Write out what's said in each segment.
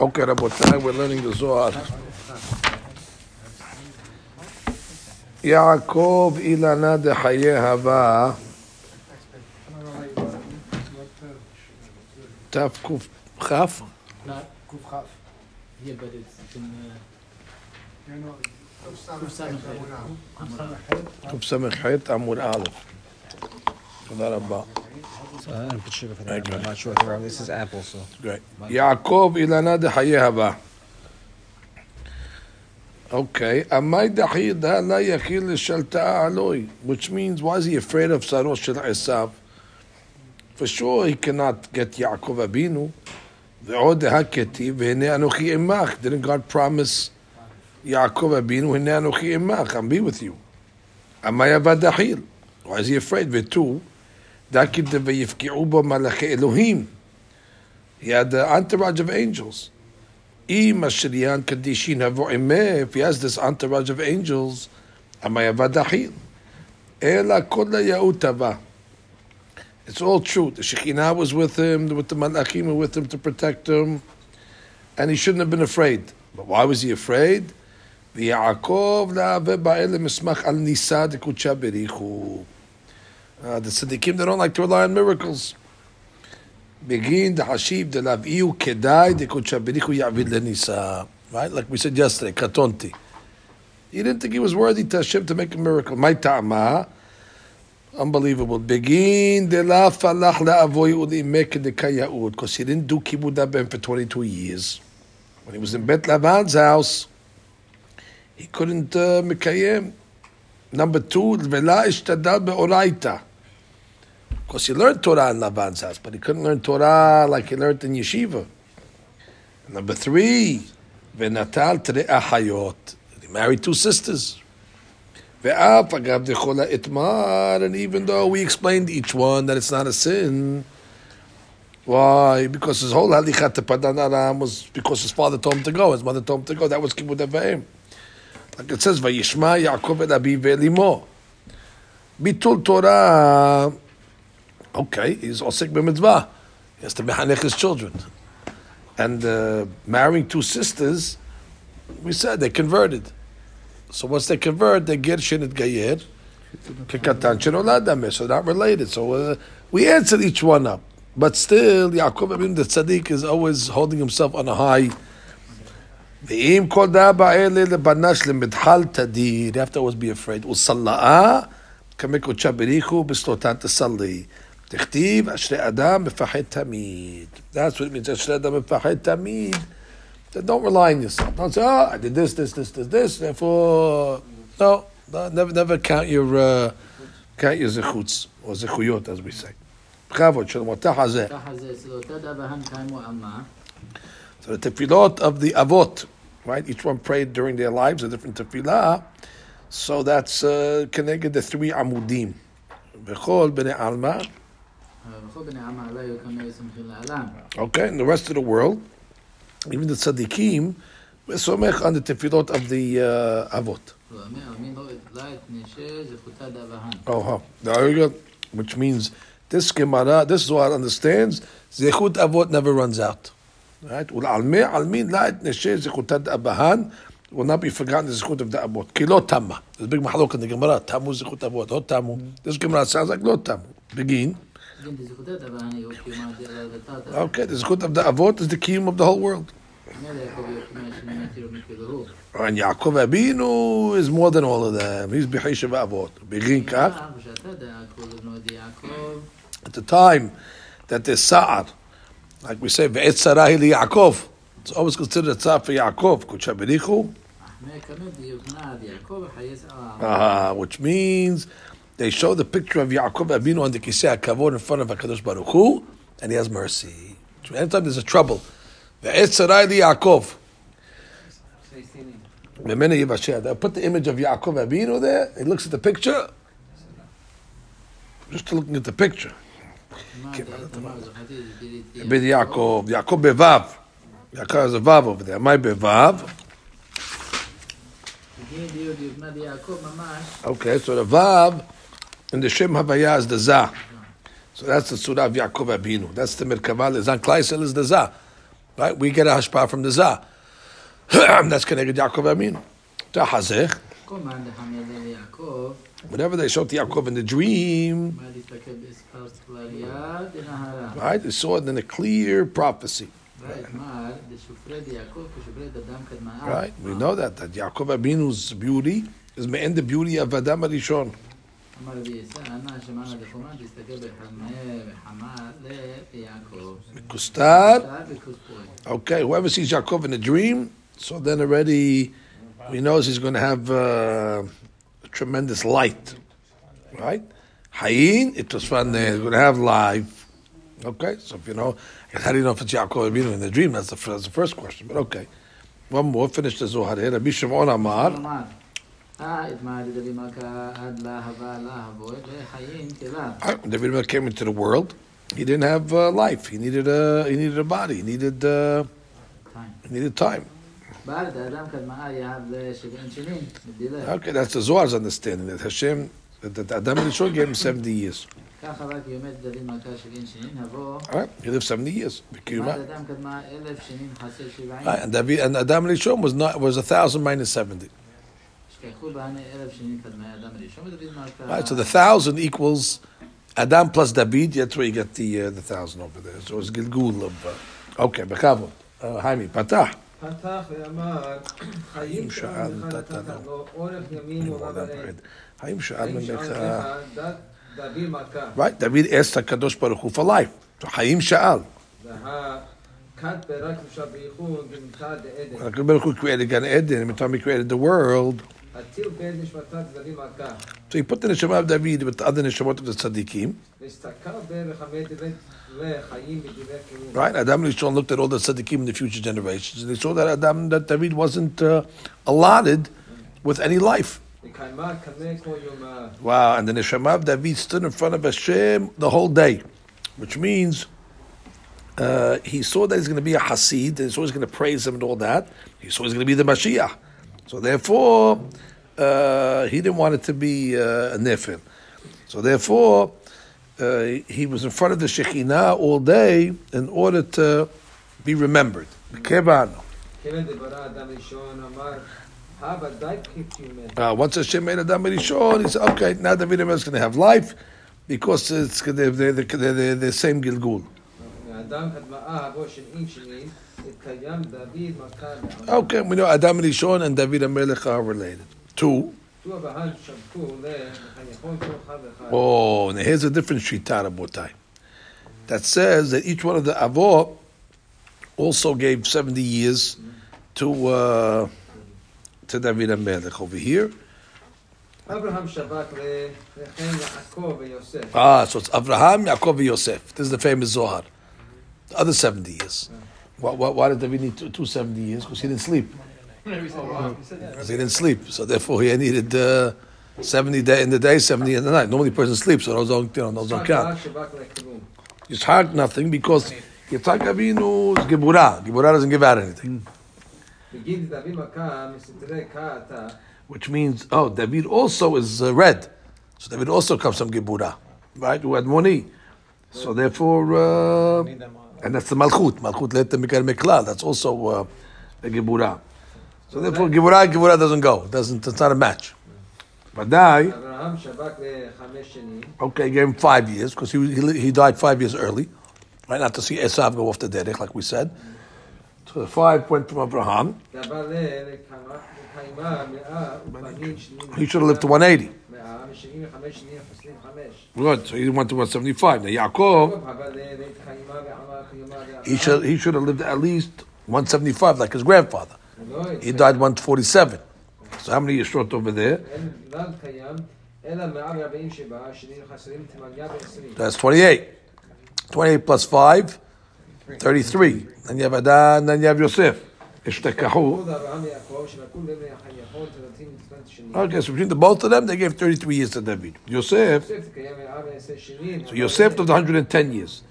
Okay, Rabotai, we're learning the Zohar. יעקב אילנה דחיי הווה תקכ"ח Not Kuf Chaf. Yeah, but it's in uh, Kuf Samachet. קס"ח עמוד א'. תודה רבה. So I didn't put sugar for that. Okay. I'm not sure if there- this is apple, so. Great. יעקב אילנה דחיי הווה. Okay, עמי דחי דה לה יכיל לשלטה עלוי, which means, why is he afraid of שרו של עשיו? For sure he cannot get יעקב אבינו, ועוד הכתיב, והנה אנוכי עמך. Didn't God promise יעקב אבינו, הנה אנוכי עמך, I'm be with you. עמי עבד דחיל. Why is he afraid? ותו, דקי ויפגעו בו מלאכי אלוהים. He had the entourage of angels. אם השריין קדישין הבוא עמה, if he has this entourage of angels, עמי עבד דחיל. אלא כל היהוד טבע. It's all true. The Shekhinah was with him, with the Malachim were with him to protect him, and he shouldn't have been afraid. But why was he afraid? ויעקב להווה באלה מסמך על ניסה דקודשה בריחו. uh, the tzaddikim, they don't like to rely on miracles. Begin the hashiv de laviu kedai kudshah berichu yavid lenisa. Right, like we said yesterday, katonti. He didn't think he was worthy to Hashem to make a miracle. My ta'ama, unbelievable. Begin de la falach la'avoy u'limek de kayaud, because he didn't do kibud haben for 22 years. When he was in Bet Lavan's house, he couldn't uh, mekayem. Number two, vela ishtadal be'oraita. Because he learned Torah in Laban's house, but he couldn't learn Torah like he learned in yeshiva. Number three, venatal tre ahayot. He married two sisters. And even though we explained each one that it's not a sin, why? Because his whole halichat padan aram was because his father told him to go, his mother told him to go. That was kibbud avayim. Like it says, vayishma Yaakov el abi ve'limo. Bitul Torah. Okay, he's osik b'mitzvah. He has to mehanech his children. And uh, marrying two sisters, we said they converted. So once they convert, they get shinit gayer, kekatan shenolad dameh, so they're not related. So uh, we answered each one up. But still, Yaakov Abim, the tzaddik, is always holding himself on a high. ואם כל דאבה אלה לבנה שלהם מדחל תדיר, you have to always be afraid. וסלאה, כמקודשה בריחו בסלוטן תסלי. תכתיב, אשרי אדם מפחד תמיד. That's what it means, אשרי אדם מפחד תמיד. Then don't rely on yourself. Don't say, oh, I did this, this, this, this, this, therefore, no, no never, never count your, uh, count your zechutz, or zechuyot, as we say. בכבוד, של מותח הזה. ככה זה אצל אותה דבהן קיימו על מה? So the tefillot of the avot, right? Each one prayed during their lives a different tefillah. So that's uh, connected the three amudim. Bechol b'nei alma. אבל בכל בני עמה Okay, and the rest of the world, even the tzaddikim, we somech on the tefillot of the uh, avot. הוא אומר, מי לא יתלה את נשה זכותה דבהן. Oh, huh. there you go. Which means this Gemara, this is what understands. Zechut avot never runs out. Right? Ul'almeh almin la'et neshe zechutad abahan will not be forgotten the zechut of the avot. Ki lo tamma. There's a big mahalok in the Gemara. Tamu zechut avot. Lo tamu. This Gemara sounds like lo tamu. Begin. Okay, the zikut of the avot is the kiyum of the whole world. And Yaakov Abinu is more than all of them. He's b'chayshav avot. Begin. At the time that there's Sa'ar, like we say, ve'et sarahi li Yaakov. It's always considered a tzar for Yaakov. Which means they show the picture of Yaakov Abinu on the Kisei HaKavod in front of HaKadosh Baruch Hu, and he has mercy. Anytime there's a trouble, Ve'etzarai the Yaakov. They put the image of Yaakov Abino there, he looks at the picture, just looking at the picture. Bid Yaakov, Yaakov Bevav. Yaakov has a Vav over there. My Bevav. Okay, so the Vav and the Shem Havaya is the Zah. So that's the Surah of Yaakov Abinu. That's the Merkava Zan Kleisel is the Zah. Right? We get a Hashpah from the Zah. that's connected to Yaakov Abinu. Tahazech. Whatever they showed to Yaakov in the dream, right, they saw it in a clear prophecy. Right. right, we know that that Yaakov Abinu's beauty is in the beauty of Adam Arishon. אמר רבי יסן, שמענה דחומן תסתכל בחמיה וחמה ליעקב. Kustad. בכוספוי. Okay, whoever sees Yaakov in a dream, so then already he knows he's going to have uh, a tremendous light. Right? Hayin, it was fun there, he's going to have life. Okay, so if you know, how do you know if it's Yaakov Abinu in the dream? That's the, fir- that's the first question, but okay. One more, finish the Zohar here. Rabbi Shimon Amar. David Melch uh, came into the world. He didn't have uh, life. He needed a he needed a body. He needed uh, time. He needed time. Okay, that's the Zohar's understanding that Hashem that, Adam and gave him seventy years. All right, he lived seventy years. Right, and David and Adam and was not was a thousand minus seventy. Right, so the thousand equals Adam plus David. That's where you get the uh, the thousand over there. So it's Gilgul of. Uh, okay, בכבוד. Uh, Jaime, פתח. פתח ואמר, חיים שאל שאל לך נתת נתת לו. לו, אורך ימין More than ורב bread. עד. האם שאל חיים ממך... שאל לך דת דוד מכה. Right, David asked HaKadosh Baruch Hu for life. So Hayim Sha'al. והכת ברק ושב בייחוד ונמצא דעדן. HaKadosh Baruch Hu created Gan Eden, and time he created the world. So he put the neshama of David with the other neshamot of the tzaddikim. Right, Adam and looked at all the tzaddikim in the future generations, and they saw that Adam, that David wasn't uh, allotted with any life. Wow, and the neshama of David stood in front of Hashem the whole day, which means uh, he saw that he's going to be a Hasid, and he saw he's going to praise him and all that. He saw he's going to be the Mashiach. So therefore, uh, he didn't want it to be uh, a nefil. So therefore, uh, he was in front of the Shekhinah all day in order to be remembered. Uh, once Hashem made Adam Rishon, he said, okay, now David is going to have life because it's, they're, they're, they're, they're the same Gilgul. Okay, we know Adam and Rishon and David and Melech are related. Two. Oh, and here's a different shita, Rabotai, that says that each one of the avot also gave 70 years to uh, to David and Melech over here. Ah, so it's Abraham, Yaakov, and Yosef. This is the famous Zohar. The other 70 years. Why, why, why did David need two, 270 years? Because he didn't sleep. Because he didn't sleep. So therefore he needed uh, 70 day in the day, 70 in the night. Normally person sleeps, so those don't, you know, those don't count. It's hard nothing because Yitzhak Avinu is Gibura. Gibura doesn't give out anything. Which means, oh, David also is uh, red. So David also comes from Gibura, right? Who had money, So therefore... Uh, and that's the Malchut. Malchut let the mikar miklal. That's also uh, a Gibura. So therefore, Gibura, Gibura doesn't go. It doesn't, it's not a match. Badai. Okay, gave him five years because he, he, he, died five years early. Right, not to see Esav go off the derech, like we said. So the five went from Abraham. He should have lived to 180. Good. So he went to 175. Now Yaakov, he should he should have lived at least 175 like his grandfather. He died 147. So how many years short over there? That's 28. 28 plus 5, 33. Then you have Adan, then you have Yosef. Ishtakahul. Okay, so between the both of them, they gave 33 years to David. Yosef, so Yosef lived 110 years.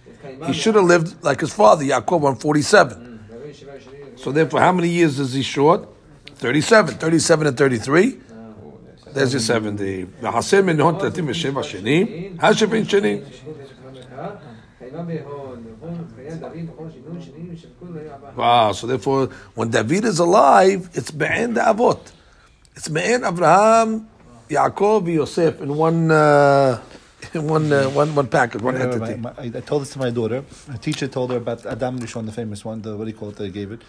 He should have lived like his father, Yaakov, 147. So therefore, how many years is he short? 37. 37 and 33. There's your 70. Wow, so therefore, when David is alive, it's Be'en the Avot. It's Be'en Abraham, Yaakov, Yosef in one. Uh, one, uh, one, one package, one entity. I, told this to my daughter. A teacher told her about Adam Rishon, the famous one, the, what do you call it, they gave it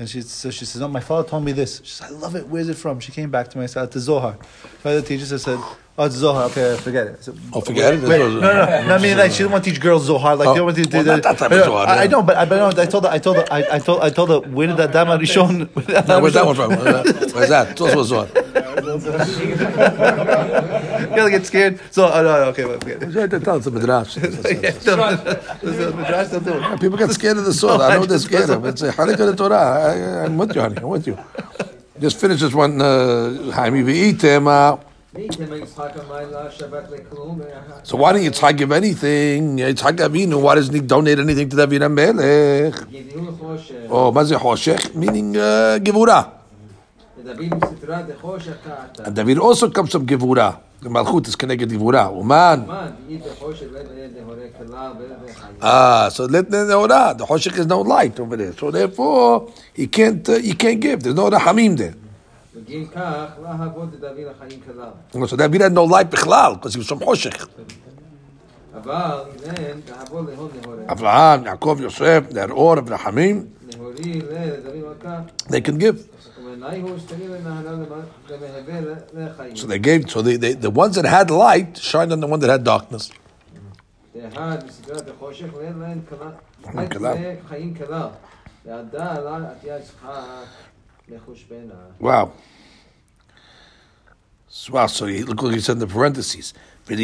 and she so she says, "Oh, my father told me this." She says, "I love it. Where's it from?" She came back to me. I said, "It's the Zohar." So the teacher said, "Oh, it's Zohar. Okay, forget it." Said, Oh, forget it? Wait, no, no, no, no. I mean, like she didn't want to teach girls Zohar. Like Oh, they don't want to. Oh, well, not that type of I- Zohar, I, I know, but I, but no, I told her. I told her. I, I told. I told her. Where did Adam Rishon? where did Now, Adam where's that one from? Where's that? Where's that? Tell You'll get scared. So, oh, no, okay, well, forget it. Tell us a People get scared of the sword. I know they're scared of it. It's a Hanukkah Torah. I'm with you, honey. I'm with you. Just finish this one. Uh, Haimi v'itema. So why don't you Yitzhak give anything? Yitzhak Avinu, why doesn't he donate anything to David Melech? Oh, meaning uh. And David also comes from Gevura. The Malchut is connected to Gevura. Uman. Ah, so let the Nehora. The Hoshek is no light over there. So therefore, he can't, uh, he can't give. There's no Rahamim there. So David had no light Bichlal because he was from Hoshek. Avraham, Yaakov, Yosef, they're all of Rahamim. They can give. So they gave. So they, they, the ones that had light shined on the one that had darkness. Wow. So, wow, so he, look what he said in the parentheses. He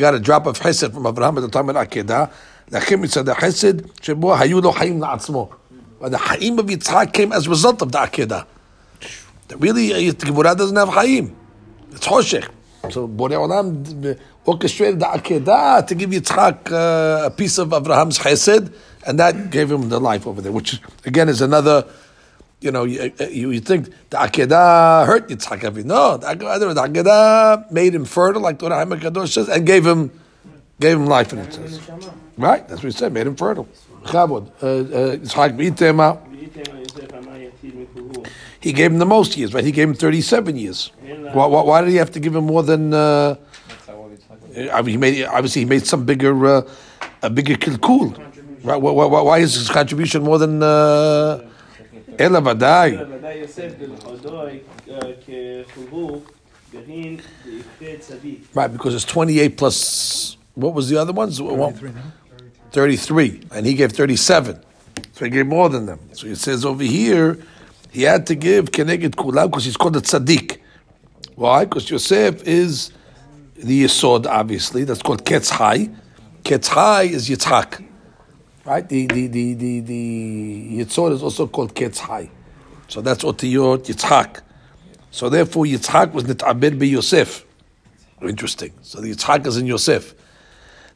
got a drop of Chesed from Avraham at the time of Akedah. לכן מצד החסד שבו היו לו חיים לעצמו. But the חיים of יצחק came as a result of the עקדה. That really, uh, גבורה doesn't have חיים. It's חושך. So בורא עולם orchestrated the עקדה to give Yitzchak uh, a piece of Abraham's chesed, and that gave him the life over there, which again is another, you know, you, you, you think the Akedah hurt Yitzchak Aviv. No, the Akedah, the Akedah made him fertile, like the Rahim Kadosh says, and gave him, gave him life in it says. Right, that's what he said, made him fertile. Chabod, uh, uh, Yitzchak B'itema, he gave him the most years, right? He gave him 37 years. Why, why, why did he have to give him more than? Uh, I mean, he made obviously he made some bigger, uh, a bigger kilkul, right? Why, why, why is his contribution more than? Uh, Ela vadai. ודאי יוסף בלכודוי כחובו גרעין דאיכפה צדיק. Right, because it's 28 plus. what was the other ones? 33, and he gave 37. So he gave more than them. So it says over here, he had to give Keneged Kulam because he's called a tzaddik. Why? Because Yosef is the Yesod, obviously. That's called Ketz Hai. Ketz Hai is Yitzhak. Right? The, the, the, the, the Yitzhod is also called Ketz Hai. So that's Otiyot Yitzhak. So therefore, Yitzhak was Nit'abed be Yosef. Interesting. So the Yitzhak is in Yosef.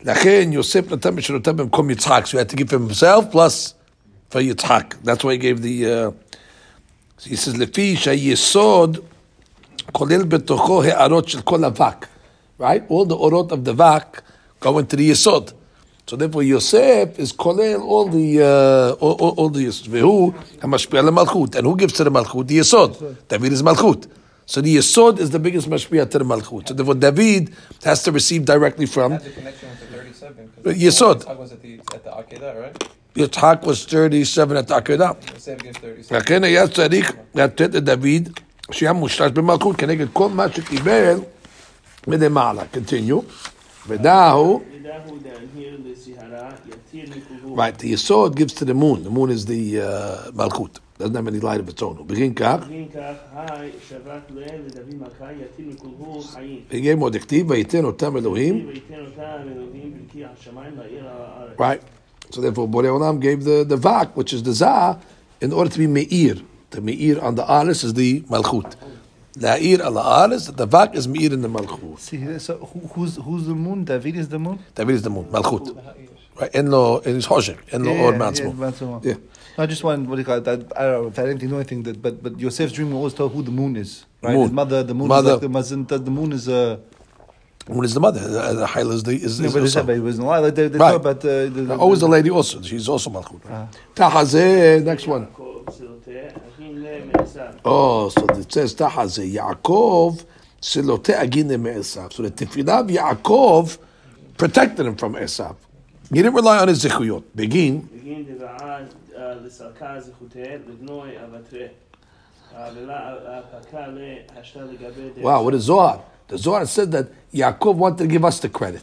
Lachen Yosef Natam B'Shenotam B'Mkom Yitzhak. So he had to give him himself plus for Yitzhak. That's why he gave the. Uh, he says Lefi Shayesod Kolil Betocho He'arot Shel Kol Avak. Right, all the orot of the vak go into the yisod. So therefore, Yosef is Kolil all the uh, all, all, the yisod. Vehu hamashpia Malchut. and who gives to the malchut the yisod. David is malchut. So the yesod is the biggest mashpia to the malchut. So therefore David has to receive directly from Has a connection with the 37. 'cause But Yesod. Yitzhak was at the, at the Akedah, right? Yitzhak was 37 at Akedah. Yosef gives 37. לכן היה צריך לתת לדוד שהיה מושרש במלכות כנגד כל מה שקיבל מלמעלה. continue. ודאהו, ודאהו דאנהיר לסיהרה יתיר מכובו. right, the yesod gives to the moon. The moon is the uh, malchut. Doesn't have any light of its own. הוא בגין כך, בגין כך, היי שבת לאל ודוד מלכה יתיר מכובו חיים. ויהיה מאוד הכתיב, וייתן אותם אלוהים. ויתן אותם אלוהים בלקי השמיים לעיר הארץ. Right. So therefore, Borei Olam gave the, the vak, which is the zah, in order to be meir. The meir on the aris is the malchut. La'ir al aris, the vak is meir in the malchut. See, so who's who's the moon? David is the moon. David is the moon, malchut. Right. En lo, in his hoshek, en lo or matzmo. Matzmo. Yeah. I just want what do you call it? I, I don't know if I didn't know anything that, but but Yosef's dream always told who the moon is. Right, Moon. His mother, the moon Mother. is like the, Mazin- the, the moon is uh, When is the mother? Uh, The Haila is the is, No, is but they also. said, he wasn't alive. Like they, they Right. talk about the, the, the, Always the lady also. She's also Malchut. Ah. Tahazeh, next one. Oh, so it says Tahaze Yaakov Silote Aginim Esav. So the tefillah of Yaakov protected him from Esav. He didn't rely on his zichuyot. Begin. Wow, what is Zohar? The Zohar said that Yaakov wanted to give us the credit.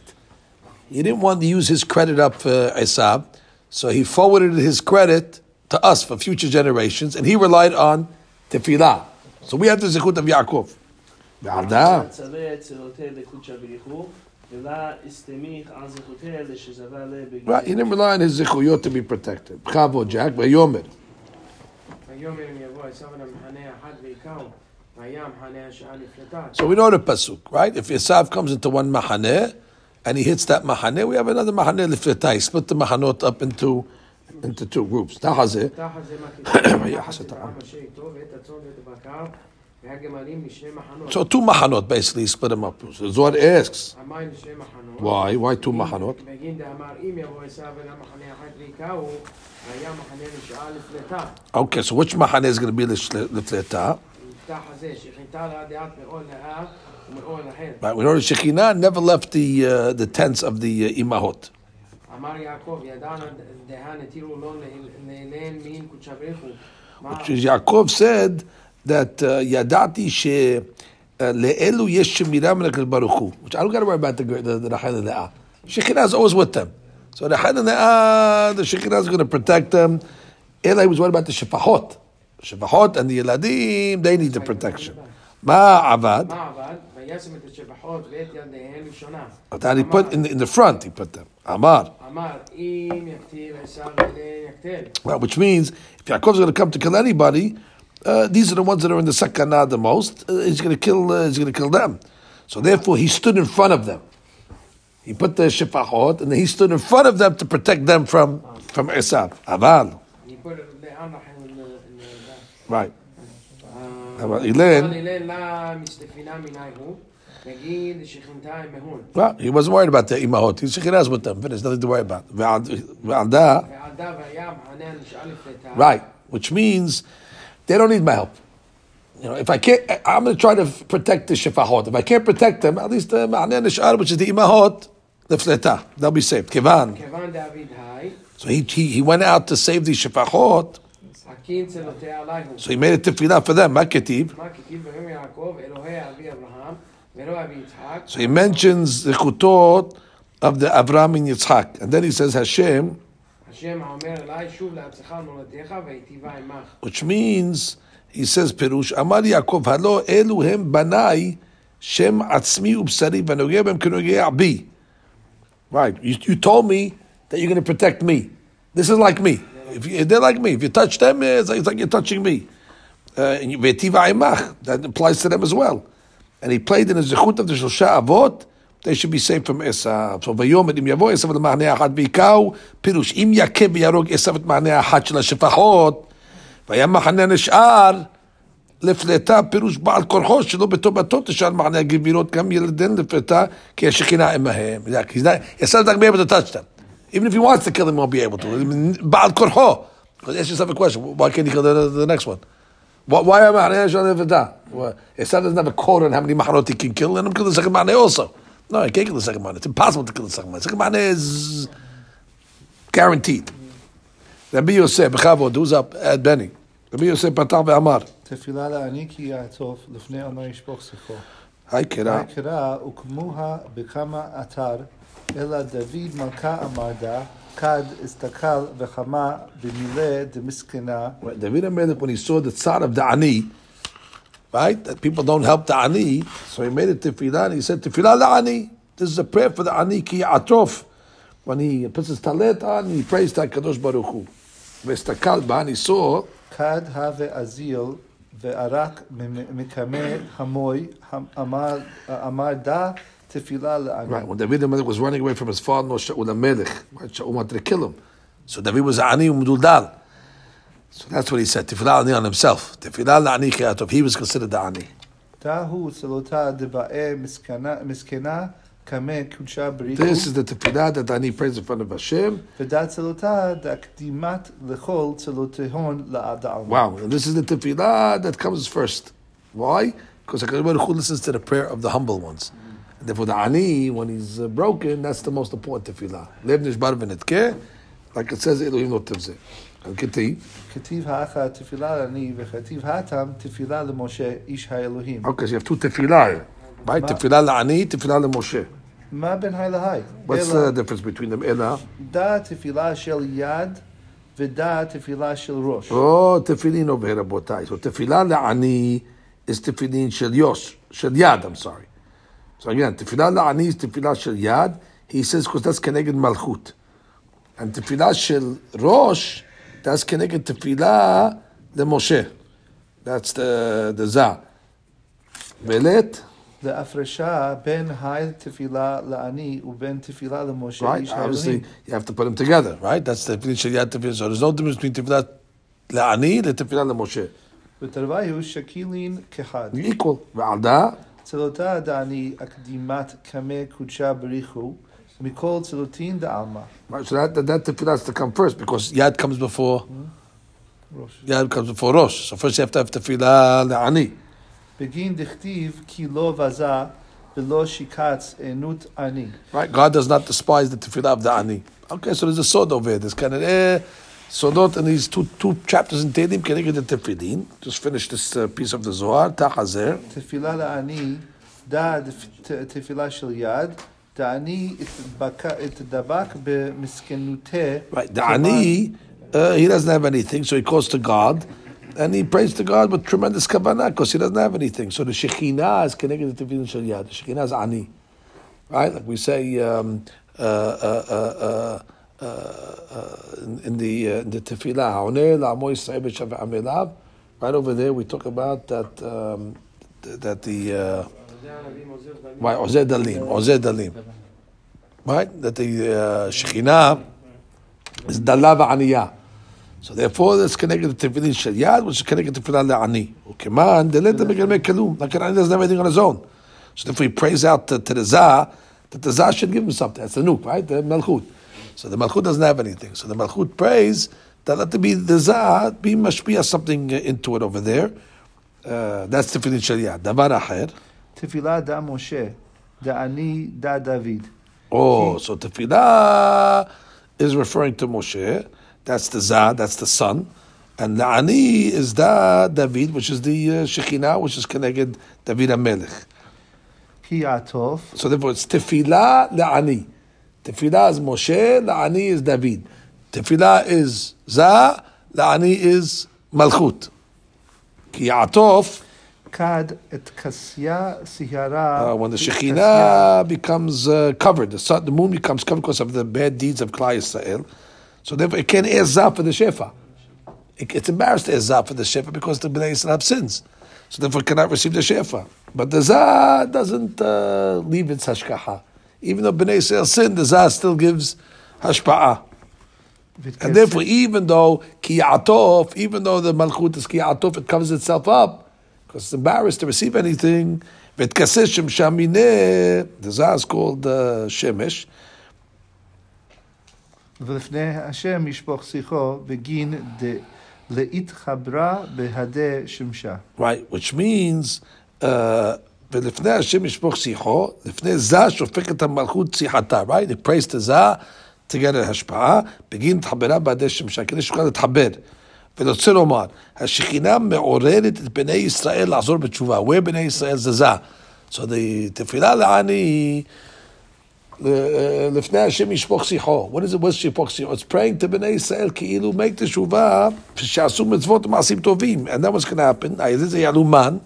He didn't want to use his credit up for Esav, so he forwarded his credit to us for future generations, and he relied on tefillah. So we have the zechut of Yaakov. ועדה, צלה צילותי לקודשא בריחו, ולא הסתמיך על זכותה לשזבה לה בגין. Right, he didn't rely on his zechuyot to be protected. Chavo Jack, ויאמר. ויאמר אם יבוא עשיו אל המחנה האחד ויקהו, והיה המחנה השעה נפלטה. So we know the pasuk, right? If Esav comes into one mahaneh and he hits that mahaneh, we have another mahaneh lifletai. He Split the mahanot up into into two groups. So two mahanot basically split them up. So Zohar asks, why? Why two mahanot? Okay, so which mahane is going to be the lefleta? Right, we know the Shekhinah never left the uh, the tents of the uh, imahot. Which is Yaakov said that uh, yadati she le'elu yesh shemira HaKadosh Baruch Hu. Which I don't got to worry about the the, the Rachel Le'ah. Shekhinah is always with them. So the Rachel Le'ah, the Shekhinah is going to protect them. Eli was worried about the Shefahot. Shefahot and the Yeladim, they need the protection. Ma avad. That he put in the, in the front, he put them. Amar. Well, which means if Yaakov is going to come to kill anybody, uh, these are the ones that are in the sakana the most. Uh, he's going to kill. Uh, he's going to kill them. So therefore, he stood in front of them. He put the shifachot, and he stood in front of them to protect them from from Esab. Aval. Right. אה, אבל אילן, אבל אילן לה מסתפינה מנהי הוא, נגיד שכינתה מהון. well, he wasn't worried about the imahot. He's shechinahs with them. There's nothing to worry about. ועד- ועדה, ועדה והיה מחנה נשאר לפלטה. Right. Which means they don't need my help. You know, if I can't, I- I'm going to try to protect the shefahot. If I can't protect them, at least the ma'aneh nishar, which is the imahot, the fleta, they'll be saved. Kivan. כיוון דוד היי, So he, he, he went out to save the shefachot, So he made a tefillah for them. Maketiv. So he mentions the kutot of the Avram and Yitzhak. And then he says, Hashem, which means, he says, Perush. Amar Yaakov, Halo elu hem banai, Shem atzmi ubsari, v'nogeh bem k'nogeh abi. Right, you, you told me that you're going to protect me. This is like me. If, you, they're like me. If you touch them, it's like, it's like you're touching me. Uh, v'yetiva imach, that applies to them as well. And he played in the zechut of the Shosha Avot, they should be saved from Esav. So ויאמר אם יבוא עשו למחנה האחת ויקהו, פירוש אם יכה ויהרוג עשו את מחנה האחת של השפחות, והיה מחנה נשאר, לפלטה פירוש בעל כורחו שלא בטובתו תשאר מחנה הגבירות, גם ילדיהן לפלטה, כי השכינה עמהם. He's not- Esav's not going to be able to touch them. Even if he wants to kill them, he won't be able to. בעל כורחו. Because ask yourself a question, why can't he kill the, the next one? Why, why am I Esav doesn't have a quota on how many mahanot he can kill, let him kill the second mahane also. No, he can't kill the second mahane. It's impossible to kill the second mahane. Second mahane is guaranteed. Rabbi Yosef, בכבוד, who's up? At Benny. Rabbi Yosef פתח ואמר, תפילה לעני כי יעטוף לפני עמו ישפוך שיחו. היי קרא, קרא וכמוה בכמה אתר, אלא דוד מלכה עמדה, כד אסתכל וחמה במילא דמסכנה, David HaMelech, when he saw the tzar of the ani, right, that people don't help the ani, so he made it tefillah, and he said, tefillah la'ani. This is a prayer for the ani ki atof. When he puts his talet on, he prays to HaKadosh Baruch Hu. Vestakal ba, and he saw, כד הווה אזיל, וערק מקמא המוי, אמר- אמר Right, when David HaMelech was running away from his father, Shaul HaMelech, right, Shaul wanted to kill him. So David was ani umduldal. So that's what he said, tefillah ani on himself. Tefillah ani chiyatov. He was considered the ani. This is the tefillah that Ani prays in front of Hashem. Wow, and this is the tefillah that comes first. Why? Because HaKadosh Baruch listens to the prayer of the humble ones. And therefore, the ani, when he's uh, broken, that's the most important tefillah. Lev nishbar v'netkeh, like it says, Elohim לא תבזה. And כתיב, כתיב האחא תפילה לעני וכתיב האטם תפילה למשה איש האלוהים. okay, so you have two tefillah here. Right? Ma- Tefillah la'ani, tefillah leMoshe. מה בין היי להי? What's אלא the difference between them? אלא, דע תפילה של יד ודע תפילה של ראש. oh, tefillin over here, רבותיי. So tefillah la'ani is tefillin shel yosh, shel yad, I'm sorry. So again, tefillah la'ani is tefillah shel yad. He says, because that's keneged malchut. And tefillah shel rosh, that's keneged tefillah leMoshe. That's the, the zah. velet, להפרשה בין היי תפילה לעני ובין תפילה למשה right? איש Obviously, האלוהים. you have to put them together, right? That's the tefillah shel yad tefillah. So there's no difference between tefillah la'ani and tefillah leMoshe. ותרוויו שקילין כחד. They're equal. ועדה, צלותה דעני אקדימת קמא קודשה בריחו מכל צלותין דעלמא. Right, so that, that, that tefillah has to come first because yad comes before ראש. yad comes before rosh. So first you have to have tefillah le'ani. בגין דכתיב כי לא בזה ולא שיקץ ענות עני. Right, God does not despise the tefillah of the ani. Okay, so there's a sod over here. There's kind of eh, Sodot in these two two chapters in Tehillim connected to Tefillin. Just finish this uh, piece of the Zohar. Tachazer. Tefillah la'ani, da tefillah shel yad, da'ani itdabak b'miskenute. Right, da'ani, uh, he doesn't have anything, so he calls to God. And he prays to God with tremendous kavanah because he doesn't have anything. So the Shekhinah is connected to Tefillin Shel Yad. The Shekhinah is Ani. Right? Like we say, um, uh, uh, uh, uh uh, uh, in, the, uh, in the Tefillah. Right over there, we talk about that um, th- that the uh, right Ozeh Dalim, right? That the uh, is Dalav Aniyah. So therefore, it's connected to Tefillin Shal Yad, which is connected to Tefillah Le'ani. Ukeman, the letter begin make kalum. Like an ani doesn't have anything on his own. So if he prays out to, to the Zah, that the Zah should give him something. That's the Nuk, right? The Malchut. So the Malchut doesn't have anything. So the Malchut prays that let be the Zah be mashpia something into it over there. Uh, that's Tefillin Sharia. Davar Acher. Tefillah da Moshe, da Ani da David. Oh, so Tefillah is referring to Moshe. That's the Zah, that's the son. And the Ani is da David, which is the uh, Shekhinah, which is connected David HaMelech. Ki Atof. So therefore it's Tefillah Ani. Tefillah is Moshe, La'ani is David. Tefillah is Zah, La'ani is Malchut. Ki Atof. Kad et kasya sihara. When the Shekhinah becomes uh, covered, the, sun, the moon becomes covered because of the bad deeds of Klal Yisrael. So therefore, it can't Zah for the shefa. It, it's embarrassed to Zah for the shefa because the bnei Yisrael have sins. So therefore, cannot receive the shefa. But the zah doesn't uh, leave its hashkaha. Even though Bnei Yisrael sinned, the Zah still gives Hashpa'ah. ותכסיה- And therefore, even though Ki Atof, even though the Malchut is Ki Atof, it covers itself up because it's embarrassed to receive anything. V'tkaseh Shem Shamineh, the Zah is called uh, Shemesh. ולפני השם ישפוך שיחו בגין ד... להתחברה בהדה שמשה. Right, which means, uh, ולפני השם ישפוך שיחו, לפני זה שופך את המלכות שיחתה, right? He prays to זה to get a השפעה, בגין התחברה בעדי שמשה, כדי שיוכל להתחבר. ואני רוצה לומר, השכינה מעוררת את בני ישראל לחזור בתשובה. where בני ישראל זה זה. So the תפילה לעני היא ל- לפני השם ישפוך שיחו. What is it? What's שיפוך שיחו? It's praying to בני ישראל כאילו make תשובה שעשו מצוות ומעשים טובים. And then what's going to happen? על ידי זה יעלו מן,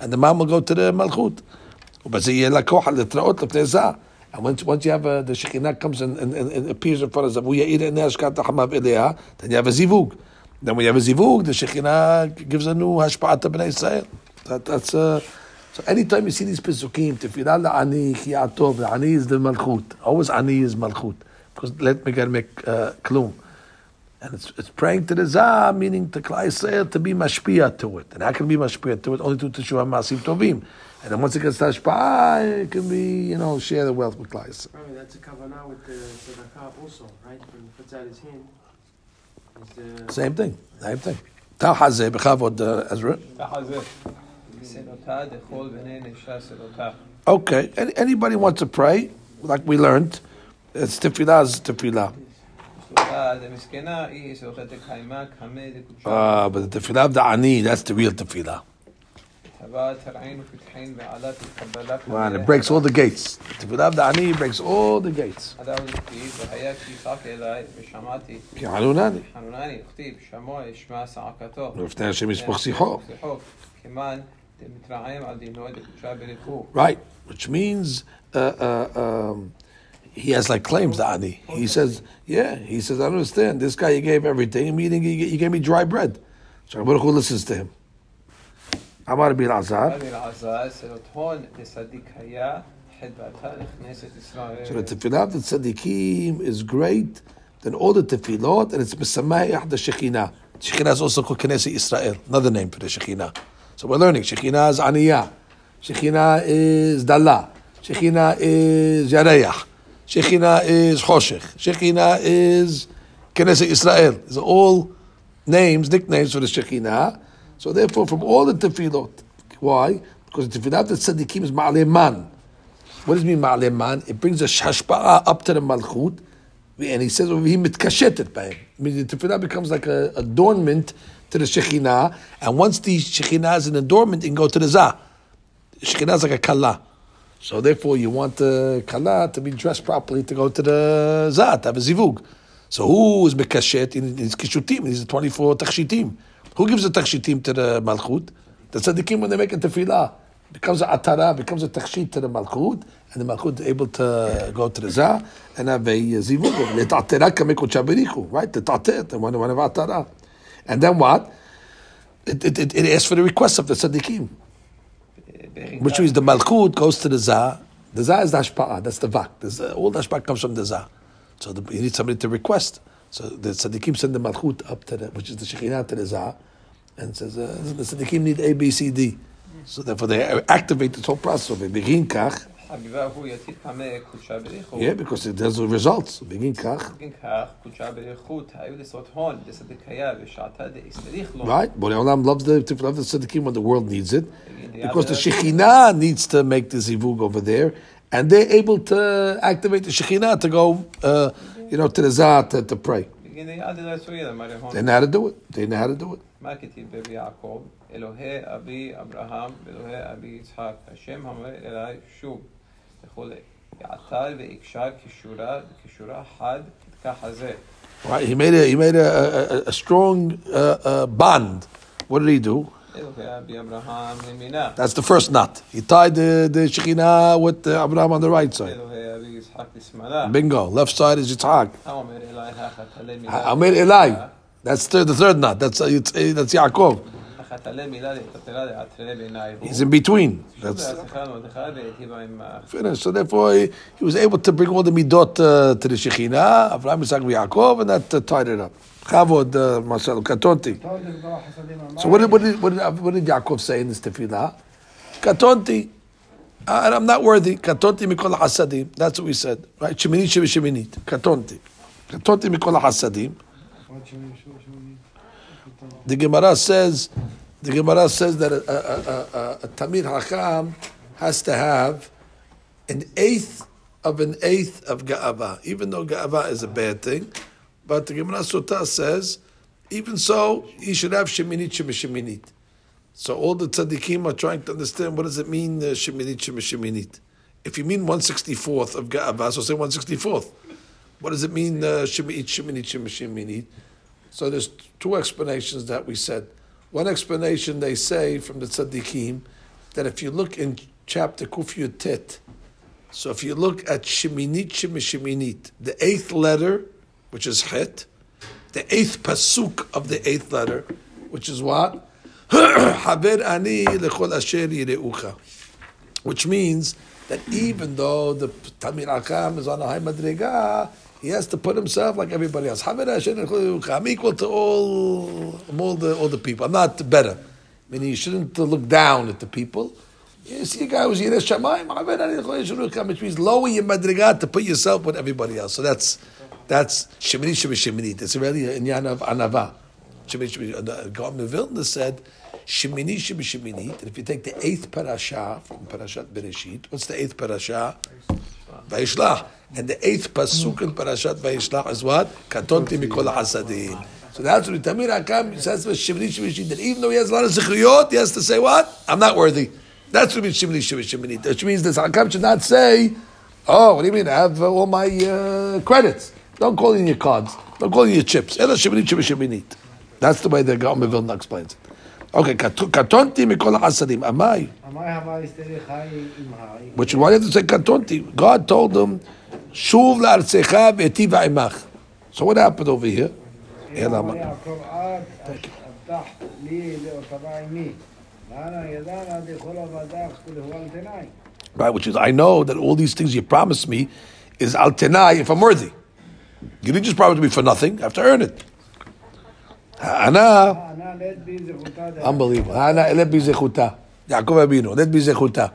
and the mom will go to the malchut. And once, once you have uh, the Shekinah comes and, and, and, appears in front of us. then you have a zivug. Then we you have a zivug, the Shekinah gives a new hashpata b'nei Israel. That, that's uh, so. Anytime you see these pesukim, tefillah la'ani chiyatov, Ani is the malchut. Always ani is malchut because let me get make uh, klum. And it's, it's praying to the Zah, meaning to Klaisir, to be mashpia to it. And how can be mashpia to it? Only to Teshuvah Masif Tovim. And then once it gets to Ashpah, it can be, you know, share the wealth with Klaisir. I mean, that's a kavanah with the also, right? When he puts out his hand. The... Same thing, same thing. Tahazeh, Bechavod uh, Ezra. Tahazeh. Okay, anybody wants to pray, like we learned, it's tefillah is tefillah. היא שאוכלת קיימה, קמא דקודשה. Uh, but the tefillah of the ani, that's the real tefillah. הבא תרעין ופתחין ועלה תתקבלה Wow, it breaks all the gates. The tefillah of the ani breaks all the gates. אדם וכתיב, והיה כי יצעק אליי ושמעתי. כי חנונני. חנונני, וכתיב, שמוע אשמע צעקתו. ולפני השם ישפוך שיחו. שיחו. כמן דמתרעם על דינו דקודשה בריחו. Right, which means uh, uh, um, he has like claims, to Ani. He says, yeah, he says, I understand. This guy, he gave everything, meaning he, gave me dry bread. So Baruch Hu listens to him. Amar bin Azar. So the tefillah of the tzaddikim is great Then all the tefillot, and it's Mesamei the Shekhinah. Shekhinah is also called Knesset Israel, another name for the Shekhinah. So we're learning Shekhinah is Aniyah, Shekhinah is Dalla, Shekhinah is Yareyah. Shekhinah is Choshech, Shekhinah is Knesset Israel. These are all names, nicknames for the Shekhinah. So therefore, from all the tefillot, why? Because the tefillah the tzaddikim is Ma'aleman. What does it mean ma'aleman? It brings a shashpa'a up to the malchut, and he says he mitkashetet by him. I mean, the tefillah becomes like a adornment to the shekhinah, and once the shekhinah is an adornment, it can go to the zah. Shekhinah is like a kala. So therefore, you want the kala to be dressed properly to go to the zah, to have a zivug. So who is mikashet? In his kishutim, he's the 24 takshitim. Who gives the takshitim to the malchut? The tzaddikim when they make a tefillah. Becomes a atara, becomes a takshit to the malchut, and the malchut is able to go to the zah and have a zivug. Let'atera kameko chaberichu, right? The tater, the one of atara. And then what? It, it, it, it asks for the request of the tzaddikim. Which means the malchut goes to the zah. The zah is the hashpa'ah, that's the vak. The all the hashpa'ah comes from the zah. So the, you need somebody to request. So the tzaddikim send the malchut up to the, which is the shekhinah to the zah, and says uh, the tzaddikim need A, B, C, D. So therefore they activate this whole process of. Begin kach, חביבה הוא יתית קמא קודשה בריחו. yeah, because it has the results. Begin kach, כן כך, קודשה בריחות, היו לשרות הון, דצדיק היה, ושעתה דאסתריך לו. right? Borei Olam loves the tefillah of the tzaddikim when the world needs it, because the shekhinah needs to make the zivug over there, and they're able to activate the shekhinah to go, uh, you know, to the zah to, to pray. בגין יד אלא סויה למראה הון. They know how to do it. They know how to do it. מה כתיב ברבי יעקב? אלוהי אבי אברהם ואלוהי אבי יצחק, השם המראה אליי שוב Right, he made a he made a, a, a strong uh, uh, bond. What did he do? That's the first knot. He tied the, the Shekhinah with uh, Abraham on the right side. Bingo. Left side is Yitzhak. Amir That's the, the third knot. That's, uh, uh that's Yaakov. He's in between. That's finished. So therefore, he, he, was able to bring all the midot uh, to the shechina. Avraham, Yitzhak, Yaakov, and that uh, tied it up. Chavod, uh, Marcelo, Katonti. So what did, what, did, what, did, uh, what did Yaakov say in this tefillah? Katonti. And I'm not worthy. Katonti mikol hasadim. That's what we said, right? Sheminit, sheminit, Katonti. Katonti mikol hasadim. The Gemara says the Gemara says that a, a, a, a, a Tamir Hakam has to have an eighth of an eighth of Ga'ava, even though Ga'ava is a bad thing. But the Gemara Sotah says, even so, he should have Sheminit Shemisheminit. So all the tzaddikim are trying to understand what does it mean, uh, Sheminit Shemisheminit. If you mean 164th of Ga'ava, so say 164th. What does it mean, uh, Sheminit Sheminit Shemisheminit? So there's two explanations that we said. One explanation they say from the tzaddikim that if you look in chapter Kuf Tet, so if you look at Sheminit Shemisheminit, the eighth letter, which is Het, the eighth pasuk of the eighth letter, which is what? Haber ani lechol asher yireucha. Which means that even though the Tamir Akam is on a high madrega, He has to put himself like everybody else. I'm equal to all, all the all the people. I'm not better. Meaning you shouldn't look down at the people. You see a guy who's Yireh Shamayim, which means lower your madrigat to put yourself with everybody else. So that's that's Shemini Shemini It's really an inyan of anava. Shemini Shemini. Uh, the Gaon of Vilna said Shemini Shemini And if you take the eighth parasha from Parashat Bereshit, what's the eighth parasha? Vayishlach. And the eighth pasuk in Parashat Vayishlach is what? Katonti mikol hasadim. So that's what Tamir Hakam says for Shivri Shivri That even though he has a lot of zichriyot, he has to say what? I'm not worthy. That's what means Shivri Shivri Shivri Which means this Hakam should not say, oh, what do you mean? I have uh, all my uh, credits. Don't call in your cards. Don't call in your chips. Ela Shivri Shivri Shivri That's the way the Gaon Vilna explains it. Okay, katonti mikol hasadim. Amai. Which why do you have to say katonti? God told them, Shuv la'artzecha v'etiva imach. So what happened over here? Right, which is, I know that all these things you promised me is al tenai if I'm worthy. You didn't just promise me for nothing, I have to earn it. Ha'ana, unbelievable. Ha'ana, let be zechuta. Yaakov Abinu, let be zechuta.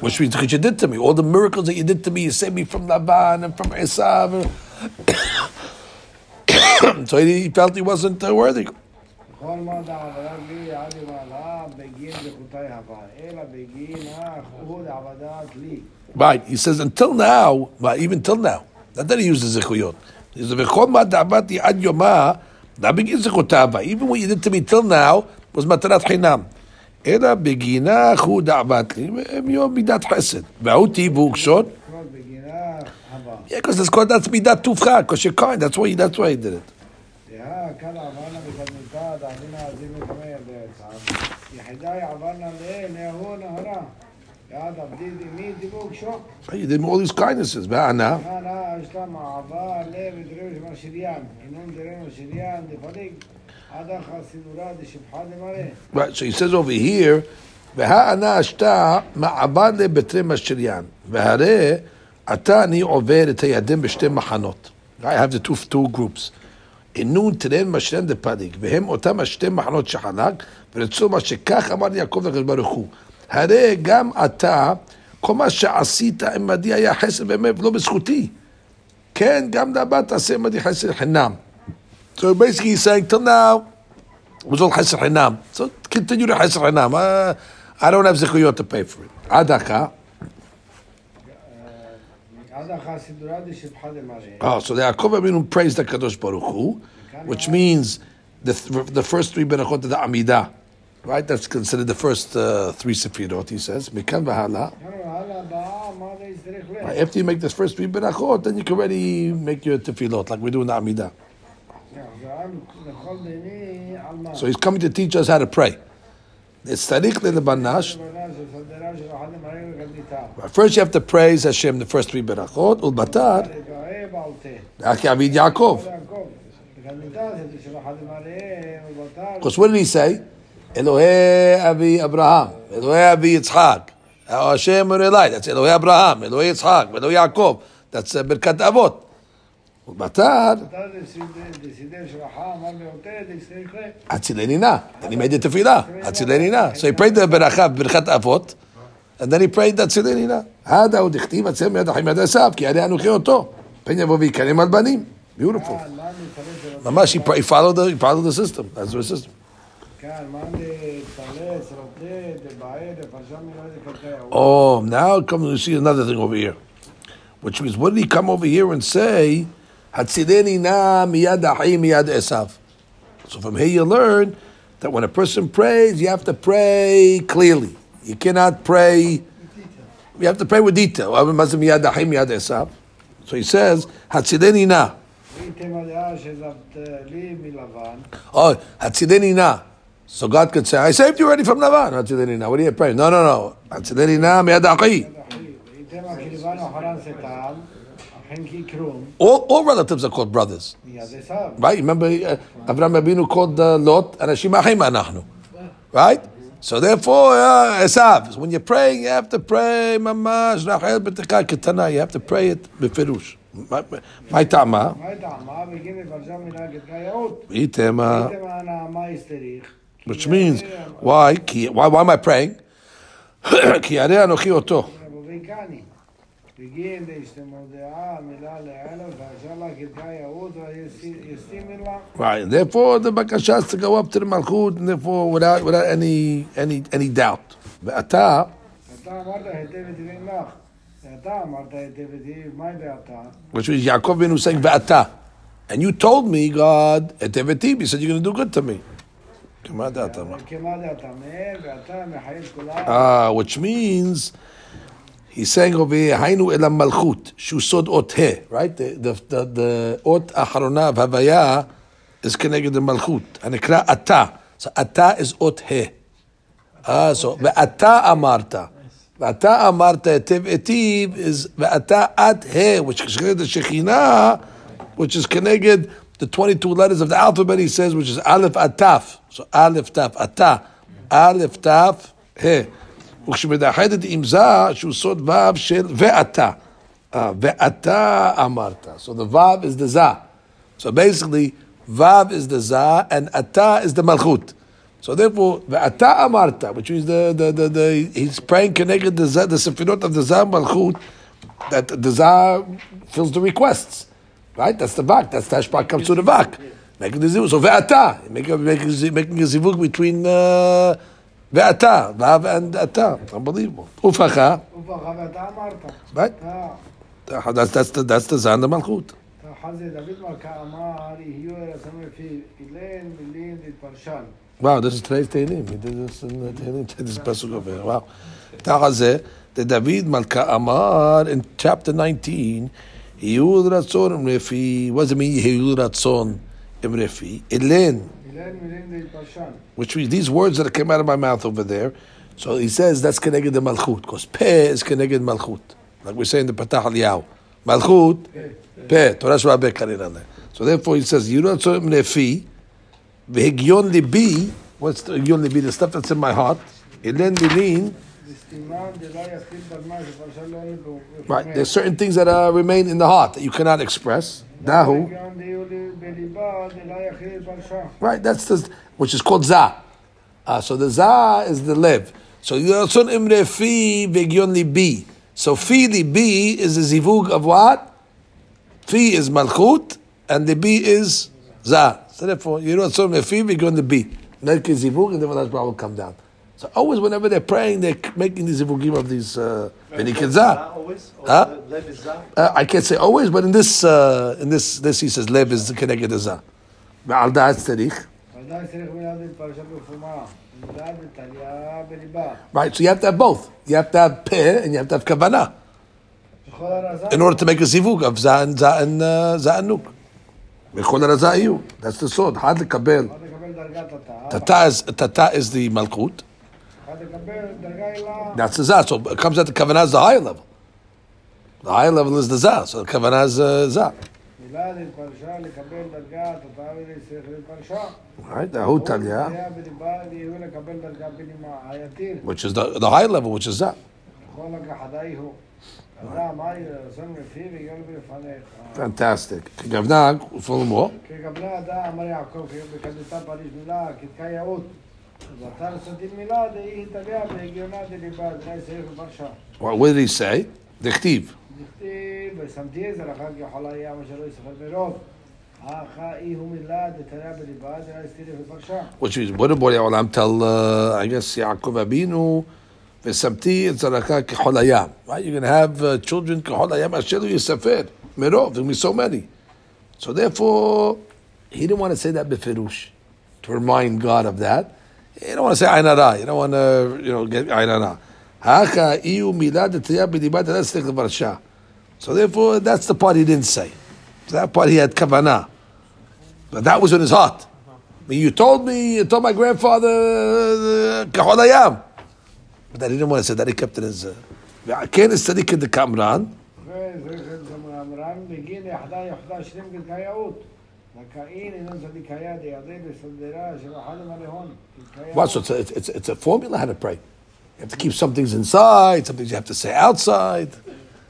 Which means what you did to me, all the miracles that you did to me, you saved me from Laban and from Esav. So he felt he wasn't uh, worthy. Right, he says until now, even till now, not that he uses zechuyot. He says, "V'chol ad even what you did to me till now was matarat chinam." אלא בגינה חודה בתלי, מיום מידת חסד. והאותי בורגשות. Yeah, because that's called, that's midat tufcha, because you're kind, that's why, that's why he did it. You did all these kindnesses, בענה. Right, so he says over here, והענה השתה מעבד לבתי משריין, והרי עתה אני עובר את הירדן בשתי מחנות. I have the two, two groups. עינון תרן משריין דפליג, והם אותם השתי מחנות שחלק, ורצו מה שכך אמר יעקב לקדוש ברוך הוא. הרי גם אתה, כל מה שעשית עמדי היה חסד באמת, ולא בזכותי. כן, גם לבת תעשה עמדי חסד חינם. So basically he's saying, till now, it was all Hesr Hinam. So continue to Hesr Hinam. Uh, I don't have zikuyot to pay for it. Adaka. Oh, ah, so the Yaakov Avinu praised the Kadosh Baruch Hu, which means the, th- the first three berachot of the Amidah, right? That's considered the first uh, three sefirot. He says, "Mikan after you make the first three berachot, then you can already make your tefillot, like we do in the Amidah. So he's coming to teach us how to pray. First, you have to praise Hashem the first three berachot. Ul batar. Avid Yaakov. Because what did he say? Elohe Avi Abraham, Elohe Avi Yitzchak, Hashem Elai. That's Elohe Abraham, Elohe Yitzchak, Elohe Yaakov. That's uh, Birkat Avot. Batar, בתר זה סידר של רחה אמר ביותר זה יסתריך ליה Atzileni Na. Then he made the tefillah, Atzileni Na. So he prayed the Beracha, Birkat Avot, and then he prayed the Atzileni Na. הדה הוא דכתיב עצם מיד אחים יד עשיו, כי הרי אנוכי אותו. פן יבוא ויקרם על בנים. Beautiful. כאן מה נתרץ של ממש, he, pray- he followed the, he followed the system. That's the system. כאן מה נתרץ רוטה דבעי דפרשה מילה דקלקיה Oh, now come to see another thing over here. Which means, what did he come over here and say? So from here you learn that when a person prays, you have to pray clearly. You cannot pray. You have to pray with detail. So he says, Hatzideni na. Oh, Hatzideni na. So God could say, I saved you already from Lavan. Hatzideni na. What are you praying? No, no, no. Hatzideni na miyad achi. All, all relatives are called brothers. מיד עשיו Right? Remember, uh, Avraham Avinu called uh, Lot, Anashim Achim Anachnu. Right? So therefore, uh, Esav, when you're praying, you have to pray, mamash, rachel b'tekah ketana. You have to pray it befirush. My tama, מה טעמה? בגין פרשה מילה כתקייעות. itema, איתם הנעמה הסתריך. which means why? Ki, why? Why am I praying? כי הרי אנוכי אותו. רבוביקני. בגין דשתמו דעה מילה לאלף ואשר לה כתקייעות ויסתימר לה. Right. Therefore, the bakasha has to go up to the malchut, and therefore, without without any any any doubt. ואתה, אתה אמרת היטב היטבים לך. ואתה אמרת היטב היטב, מהי ואתה? which means Yaakov Benu saying ואתה, and you told me, God, היטב היטב, you said you're going to do good to me. כמה דעתה? מה? כמה דעתה מהם, ואתה מחייב כולם. Ah, which means He's saying over here, Hainu elam malchut, shusod ot he, right? The, the, the, ot acharona of Havaya is connected to malchut. Anekra ata. So ata is ot he. Ah, so ve'ata amarta. Ve'ata amarta etiv etiv is ve'ata at he, which is connected to which is connected the 22 letters of the alphabet, he says, which is aleph ataf. So aleph taf, ata. Aleph taf, he. וכשמדחדת עם זה, שהוא סוד ו' של ואתה. Uh, ואתה אמרת. So the vav is the za. So basically, vav is the za and ata is the malchut. So therefore, ואתה אמרת, which means the, the, the, the, he's praying connected the, za, the sefirot of the za malchut, that the za fills the requests. Right? That's the vak. That's the hashpah comes to the vak. Making the zivug. So ואתה, making, making, making a zivug between uh, ואתה, vav and ata. Unbelievable. ופחה, ובכה ואתה אמרת. right? אתה, That's, that's the, that's the za and the malchut. חזה דוד מלכה אמר, יהיו רצון לפי אילן מילים להתפרשן. Wow, this is today's Tehillim. He did this in the Tehillim, this pasuk over here. Wow. Ta'azeh, the David Malka Amar in chapter 19, Yehud Ratzon Imrefi, what does it mean Yehud Ratzon Imrefi? Elen, אילן מילים להתפרשן. Which means these words that came out of my mouth over there. So he says that's connected to Malchut, because Peh is connected Malchut. Like we say in the Patah Eliyahu. Malchut, Peh, Torah Shabbat Karinaneh. So therefore he says, you don't say Sorim Nefi, V'higyon Libi, what's the Higyon Libi, the stuff that's in my heart, Ilen Lilin, Right, there's certain things that uh, remain in the heart that you cannot express. Dahu. Right, that's the, which is called Za. Uh, so the Za is the Lev. So Yotsun Imre Fi Begyon Libi. So Fi Libi is the Zivug of what? Fi is Malchut, and the B is Za. So therefore, Yotsun Imre Fi Begyon Libi. Let Zivug, and then the will come down. So always, whenever they're praying, they're making these zivugim of these uh, v'nikidza. always? Or Huh? the lev is za? Uh, I can't say always, but in this, uh, in this, this he says lev is connected to za. ועל דעת צריך. ודאי צריך מילה להתפרשה בפומה. מילה ותליה בליבה. Right, so you have to have both. You have to have peh and you have to have kavanah בכל הרזה. in order to make a zivug of za and za and uh, za and nuk. בכל הרזה יהיו. That's the sword. חד לקבל. אחד לקבל דרגת התא. Tata is, tata is the malchut. That's the za. So it comes out the kavanah is the higher level. The higher level is the za. So the kavanah is uh, za. מילה להתפרשה, לקבל דרגת התא ולצריך להתפרשה. Right, the hu talya, היה בליבה ויהיו לקבל דרגה בנימה. היתיר. which is the, the higher level, which is za. בכל הגחדי הוא. אדם, מה רצון מפיו ויגול בפניך. Fantastic. Gavna, furthermore. כגבלה אדם, אמר יעקב, בקדותה פריש מילה, כתקה יאות. ואתה רצתים מילה, דהי התעליה והגיונה דליבה, דני צריך בפרשה. What, what did he say? דכתיב. דכתיב, ושמתי עזר אחר ככל היה, מה שלא יספר מרוב. האחה אי הוא מילה, דתליה בליבה, דני צריך בפרשה. Which means, what did Borei Olam tell, uh, I guess, Yaakov Abinu, V'samti etzaraka k'chol hayam. Right? You're going to have uh, children k'chol hayam ashelu yisafer. Merov, there'll be so many. So therefore, he didn't want to say that befirush, to remind God of that. You don't want to say ainara. You don't want to, you know, get ainara. Haka iu milad. That's the parsha. So therefore, that's the part he didn't say. So that part he had kavana, but that was in his heart. I mean, you told me, you told my grandfather uh, kahodayam, but that he didn't want to say that. He kept it as. Uh, in the kamran וזכר זמרן, בגין יחדה יחדה שלם כתקה יאות. זכאין אינו צדיקיה דידי בסדרה של אחד המלאון. What? So it's a, it's, it's a formula how to pray. You have to keep some things inside, some things you have to say outside.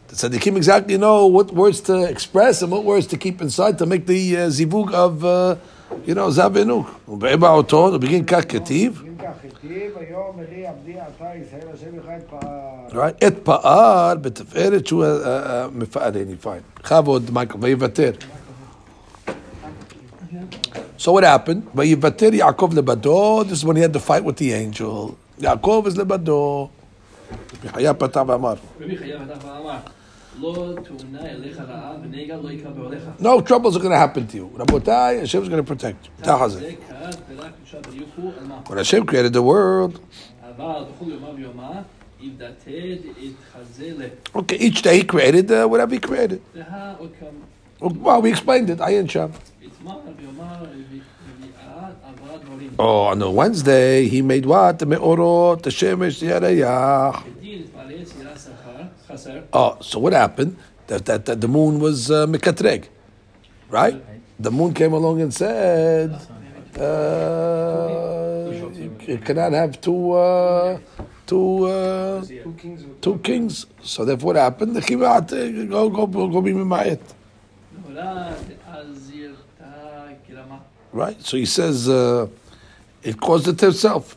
The tzaddikim exactly know what words to express and what words to keep inside to make the uh, zivug of, uh, you know, zavinuk. ובאבע אותו, הוא begin כך כתיב, אם כך היטיב, היום אלי עבדי עתה ישראל השם יחד פעל. right? את פעל בתפארת שהוא מפארני, fine. בכבוד, מייקל, ויוותר. So what happened? Yaakov lebado. This is when he had the fight with the angel. Yaakov is lebado. No troubles are going to happen to you. Rabotai, Hashem is going to protect you. When Hashem created the world. Okay, each day he created uh, whatever he created. Well, we explained it. Ayin Sham. Oh, on the Wednesday he made what? The meorot, the shemesh, the yareyah. Oh, so what happened? That that, that the moon was uh, mekatreg, right? The moon came along and said, uh, "You cannot have two uh, two uh, two kings." So therefore, what happened? The chivat uh, go go go be mimayet. Right? So he says uh, it caused it himself.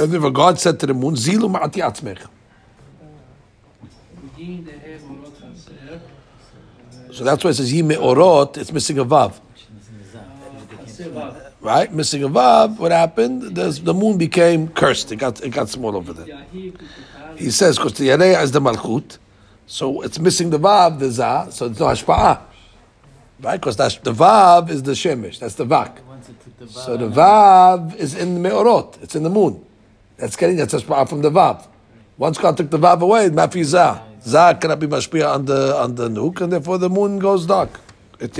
And therefore God said to the moon, Zilu ma'ati atzmecha. So that's why it says Yi Orot. it's missing a vav. Right? Missing a vav, what happened? The moon became cursed. It got, it got small over there. He says, because the Yareh is the Malchut, so it's missing the vav, the za, so it's no hashpa'ah. Right? Because that's the Vav is the Shemesh. That's the Vak. So the Vav is in the Me'orot. It's in the moon. That's getting, that's Ashba'ah from the Vav. Once God took the Vav away, Mafi Zah. Zah cannot be Mashpia on the, on the nuke, and therefore the moon goes dark. It,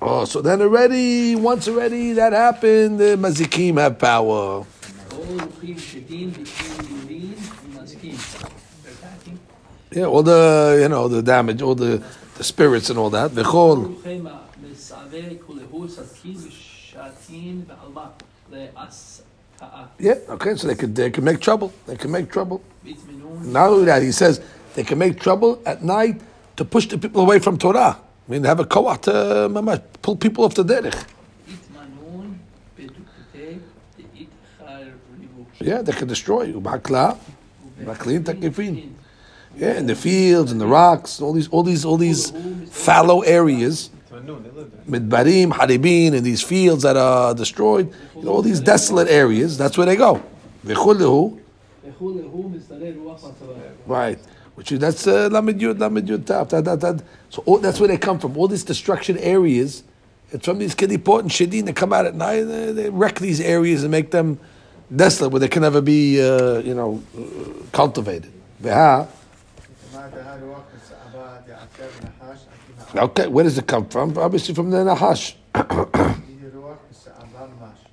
Oh, so then already, once already that happened, the Mazikim have power. Yeah, all the, you know, the damage, all the the spirits and all that. V'chol. Yeah, okay, so they could they can make trouble. They can make trouble. Not only that, he says they can make trouble at night to push the people away from Torah. I mean, have a koat uh, to pull people off the derech. Yeah, they can destroy you. Takifin. Yeah, in the fields and the rocks, all these, all these, all these fallow areas. Midbarim, Haribin, and these fields that are destroyed, you know, all these desolate areas, that's where they go. Right. Which is, that's uh, Lamed Yud, Lamed So all, that's where they come from. All these destruction areas, it's from these Kedipot and Shedin that come out at night, they, they, wreck these areas and make them desolate where they can never be, uh, you know, cultivated. Okay, where does it come from? Obviously from the Nahash.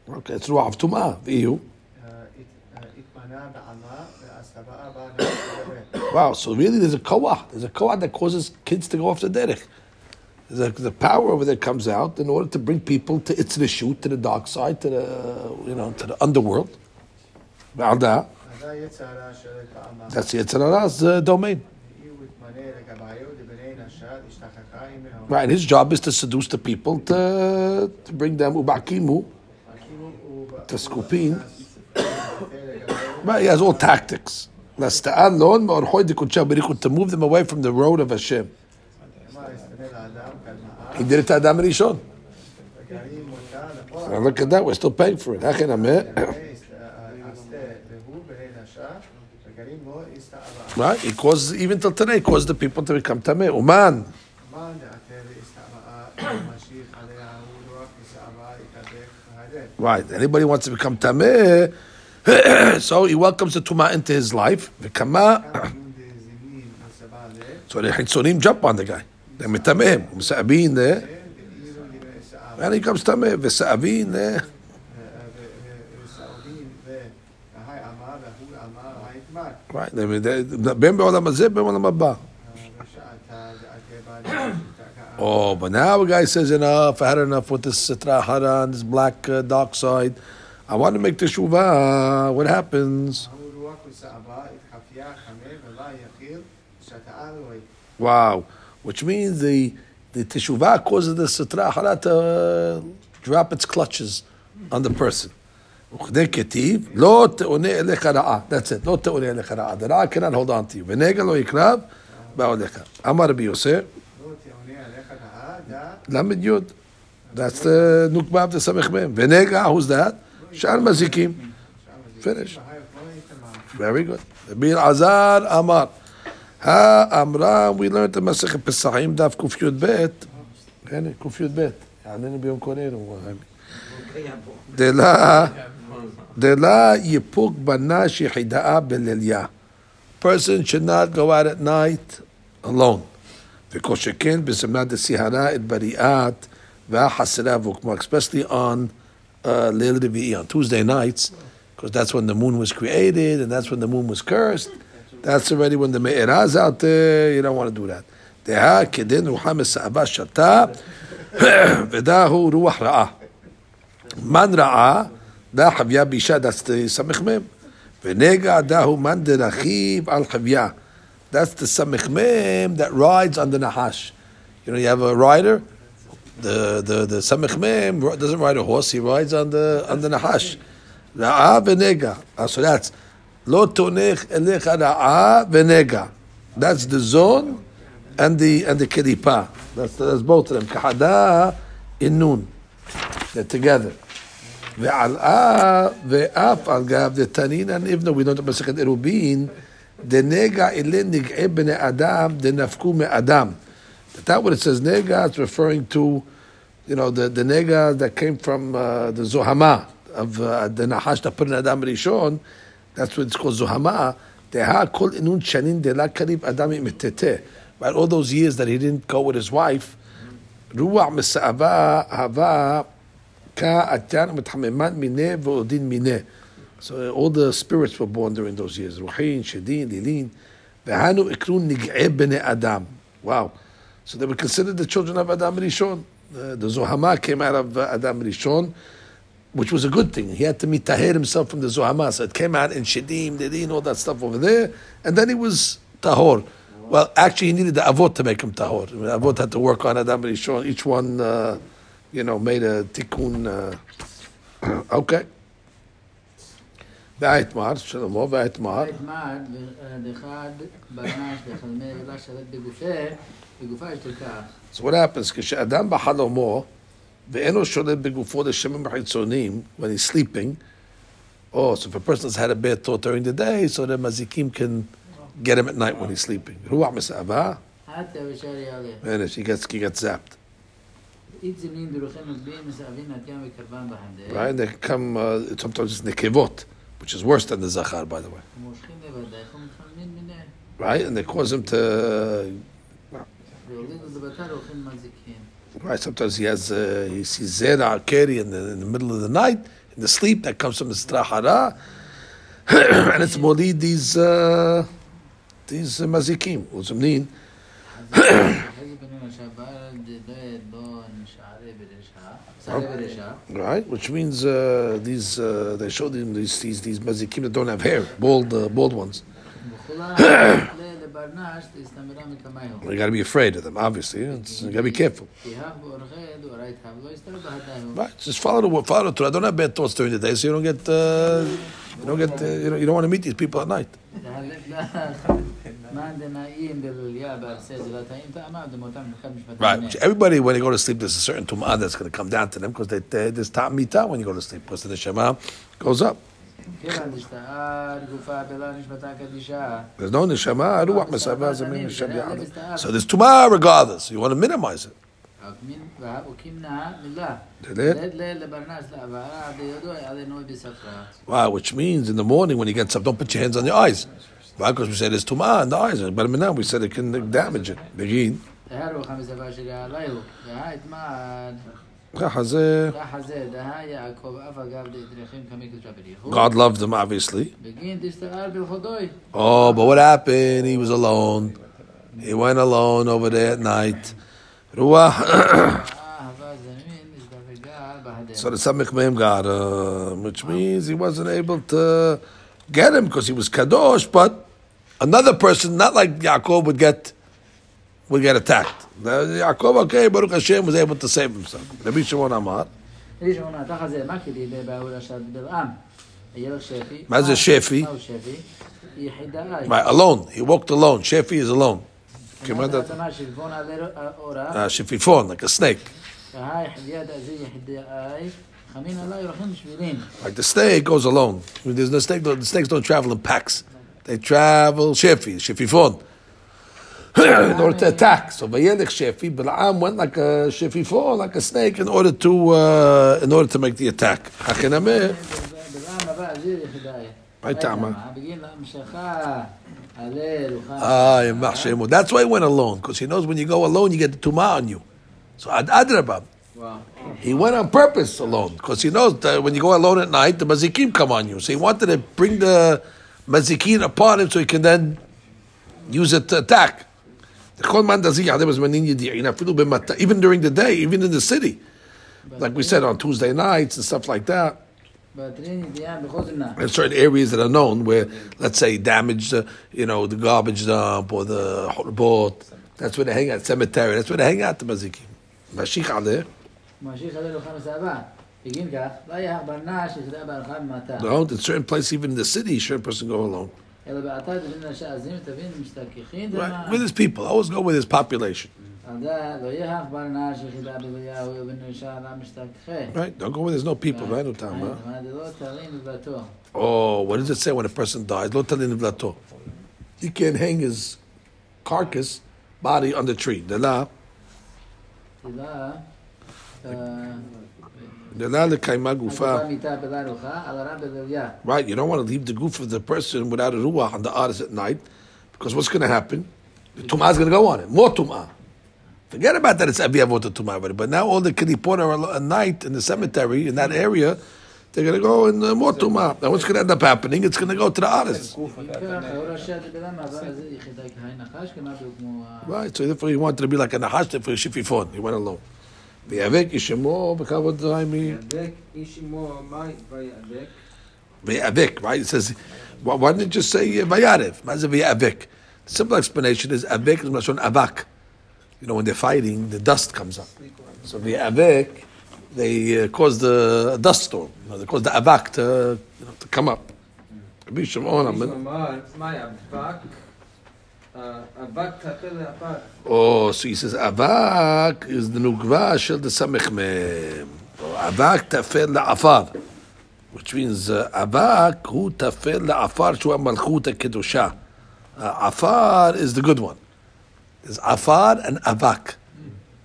Okay, it's Ruach of Tum'ah, V'iyu. Wow, so really there's a koah. There's a koah that causes kids to go off the derech. A, the power over there comes out in order to bring people to its shoot to the dark side, to the you know, to the underworld. That's the Yitzhara's uh, domain. Right, his job is to seduce the people to, to bring them ubakimu, to skupin. Right, he has all tactics. To move them away from the road of Hashem. He did it to Adam Rishon. Now look at that, we're still paying for it. Right, he caused, even till today, he caused the people to become tameh. Uman. Right. Anybody wants to become tameh, so he welcomes the tuma into his life. So the hitzonim jump on the guy. They mitameh. Umsa'abin there. Eh? And he comes tameh. V'sa'abin eh? Right. they- they- בין בעולם הזה, בין בעולם הבא. Oh, but now a guy says enough. I had enough with this sitra hara and this black uh, dark side. I want to make the shuvah. What happens? ההוא רוח ושעבה, התחפייה חמי ולא יחיל, שתאה אלוהי. Wow, which means the the teshuvah causes the sitra hara to uh, drop its clutches on the person. וכדי כתיב, לא תאונה אליך רעה. That's it, לא תאונה אליך רעה. The רעה cannot hold on to you. ונגע לא יקרב, באו אליך. אמר רבי יוסף, לא תאונה עליך רעה, דע, למד יוד. That's the נוקבה of the סמך מהם. ונגע, who's that? שאר מזיקים. Finish. Very good. רבי אלעזר אמר, האמרה, we learned the מסכת פסחים, דף קי"ב, הנה, קי"ב, יעננו ביום קוננו. דלה, דלה יפוק בנש יחידאה בליליה. Person should not go out at night alone. וכל שכן בזמנה דסיהרה את בריאת והחסרה והוקמה, especially on uh, ליל רביעי, on Tuesday nights, because that's when the moon was created and that's when the moon was cursed. That's already when the me'eraz out there. You don't want to do that. דהה כדין רוחה מסעבה שתה ודהו רוח רעה. מן רעה, דה חביה בישה, that's the סמך מם. ונגע דהו מן דרכיב על חביה. That's the samech mem that rides on the nahash. You know, you have a rider. The the the samech mem doesn't ride a horse. He rides on the on the nahash. Ra'a v'nega. Ah, So that's lo tonech elecha ra'a v'nega. That's the zone and the and the kiripa. That's that's both of them. Kahada in nun. They're together. ועלאה ואף על גב דתנינן even though we don't במסכת עירובין דנגע אלה נגעי בני אדם דנפקו מאדם. That what it says nega, it's referring to, you know, the, the nega that came from uh, the zohama of uh, the nahash that put in Adam Rishon. That's what it's called zohama. Deha kol inun shanin de la karib adam imitete. Right, all those years that he didn't go with his wife, ruach misa'ava hava so all the spirits were born during those years. Ruhin, Shedin, Lilin. Adam. Wow. So they were considered the children of Adam Rishon. Uh, the Zohama came out of uh, Adam Rishon, which was a good thing. He had to mitaher himself from the Zohama. So it came out in Shedim, Lilin, all that stuff over there. And then he was tahor. Well, actually, he needed the avot to make him tahor. I mean, avot had to work on Adam Rishon. Each one, uh, you know, made a tikkun. Uh, okay. והאתמר, שלמה, והאתמר, אתמר, דחד ברנש דחלמי אלה שרת בגופה, בגופה יש לכך. So what happens? כשאדם בחלומו ואינו שולט בגופו לשמים החיצוניים, when he's sleeping, oh, so if a person's had a bad thought during the day, so the mazikim can get him at night when he's sleeping. רוח מסעבה, עתה ושאר יעלה. and he gets, he gets zapped. Right, they come uh, sometimes it's nekevot, which is worse than the zachar, by the way. Right, and they cause him to. Uh, right, sometimes he has uh, he sees zera keri in the in the middle of the night in the sleep that comes from the strahara, and it's molid these uh, these mazikim. What? right, which means uh, these uh, they showed him these these these mazikim that don't have hair, bald uh, bald ones. you got to be afraid of them, obviously. It's, you got to be careful. Right, just follow the follow through. I Don't have bad thoughts during the day, so you don't get uh, you don't get uh, you, don't, you don't want to meet these people at night. Right, everybody when they go to sleep, there's a certain tum'ah that's going to come down to them because they, there's tam mita when you go to sleep because the neshama goes up. There's no neshama, neshama So there's tum'ah regardless. You want to minimize it. Wow, which means in the morning when you get up, don't put your hands on your eyes. Because we said it's tuma, in the eyes, but now we said it can damage it. Begin. God loved him, obviously. Oh, but what happened? He was alone. He went alone over there at night. Ruach. So the Samech Mehem got him, which means he wasn't able to get him because he was Kadosh, but another person, not like Yaakov, would get would get attacked. Now, Yaakov, okay, Baruch Hashem was able to save himself. Rabbi Shimon Amar. איש אמונה, תחת זה, מה כדי באול השד בלעם? יהיה לו שפי. מה זה שפי? מהו שפי? יחידה. Right, alone. He walked alone. Shefi is alone. כמעט כמעט האדמה שלבון על אורה, uh, Shefifon, like a snake. והי יד הזה יחידה אי, חמין עלי רחים בשבילין. Like the snake goes alone. I mean, there's no snake. The snakes don't travel in packs. They travel Shefi, Shefifon, in order ah. to attack. So Vayelich Shefi, Balaam went like a Shefifon, like a snake, in order to uh, in order to make the attack. That's why he went alone, because he knows when you go alone, you get the tuma on you. So Ad Adrabah. Wow. He went on purpose alone because he knows that when you go alone at night, the mazikim come on you. So he wanted to bring the mazikin upon him so he can then use it to attack. Even during the day, even in the city. Like we said on Tuesday nights and stuff like that. in certain areas that are known where, let's say, damaged, uh, you know, the garbage dump or the boat—that's where they hang out, cemetery. That's where they hang out, the mazikim. No, in certain place, even in the city, should a person go alone? Right. With his people, always go with his population. Right, don't go where there's no people, right? Huh? Oh, what does it say when a person dies? He can't hang his carcass, body on the tree. Right, you don't want to leave the goof of the person without a ruach on the artist at night, because what's going to happen? The tumah is going to go on it. More tumah. Forget about that. It's Abi Avot tumah already. But now all the kiddipot are at night in the cemetery in that area. They're going to go in uh, more tumah. Now what's going to end up happening? It's going to go to the artist. Right. So therefore, you want to be like a nahash. Therefore, you He went alone. ויאבק ישמו בכבוד ריימי. ידק איש עמו מים ויאבק. ויאבק, right? It says, why, why didn't it just say uh, ויערב? מה זה ויאבק? The simple explanation is אבק is מלשון אבק. You know, when they're fighting, the dust comes up. So ויאבק, they uh, cause the dust storm. You know, they cause the אבק to, you know, to come up. Oh, so he says, Avak is the Nugva Shel the Samechmem. Oh, Avak Tafer La'afar. Which means, uh, Avak Hu Tafer La'afar Shua Malchut HaKedusha. Uh, Afar is the good one. Is Afar and Avak.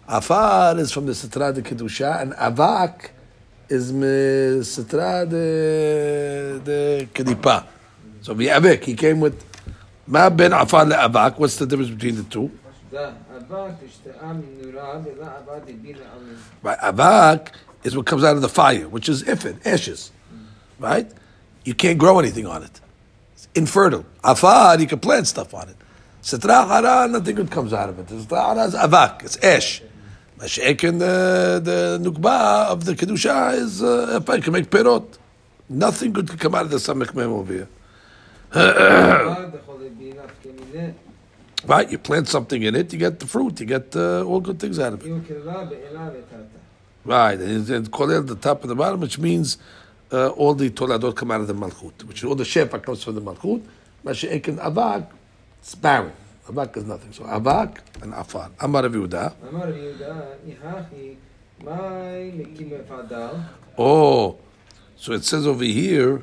Afar is from the Sitra de Kedusha, and Avak is the Sitra de, de Kedipa. So, Avak, he came with Ma le'avak, what's the difference between the two? Right, avak is what comes out of the fire, which is ifid, ashes. Right? You can't grow anything on it. It's infertile. Afar, you can plant stuff on it. Sitra hara, nothing good comes out of it. Sitra hara is avak, it's ash. Mashek and the, the nukba of the kedusha is uh, you can make perot. Nothing good can come out of the samach mem over here. Right, you plant something in it, you get the fruit, you get uh, all good things out of it. Right, and kolel the top and the bottom, which means uh, all the toladot come out of the malchut, which all the shefa comes from the malchut. But she can avak, it's barren. Avak is nothing. So avak and afar. Amar of Yehuda. Amar of Yehuda, Oh, so it says over here,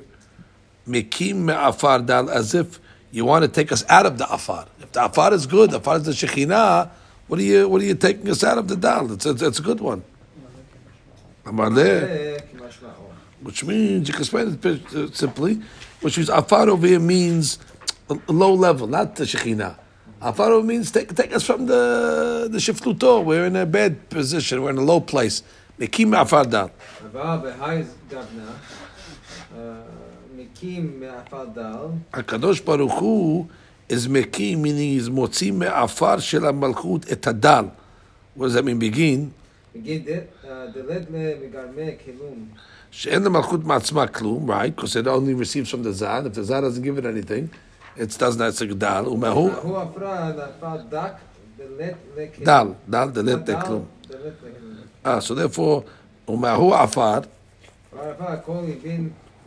mekim me'afar dal, as if you want to take us out of the afar. If the afar is good, the afar is the Shekhinah, what are you, what are you taking us out of the dal? It's a, it's a good one. Which means, you can explain it uh, simply, which is afar over here means low level, not the Shekhinah. over means take, take us from the the shifluto. We're in a bad position. We're in a low place. Mekim afar down mekim me'afadal. Hakadosh Baruch Hu is meki, meaning is motzi me'afar shel malchut etadal. What does that mean? Begin. Begin She'en the malchut ma'atzma klum, right? Because it only receives from the zan. If the zan doesn't give it anything, it does not. It's a gdal. Umahu. Dal, dal, delet klum. Ah, so therefore, umehu afar.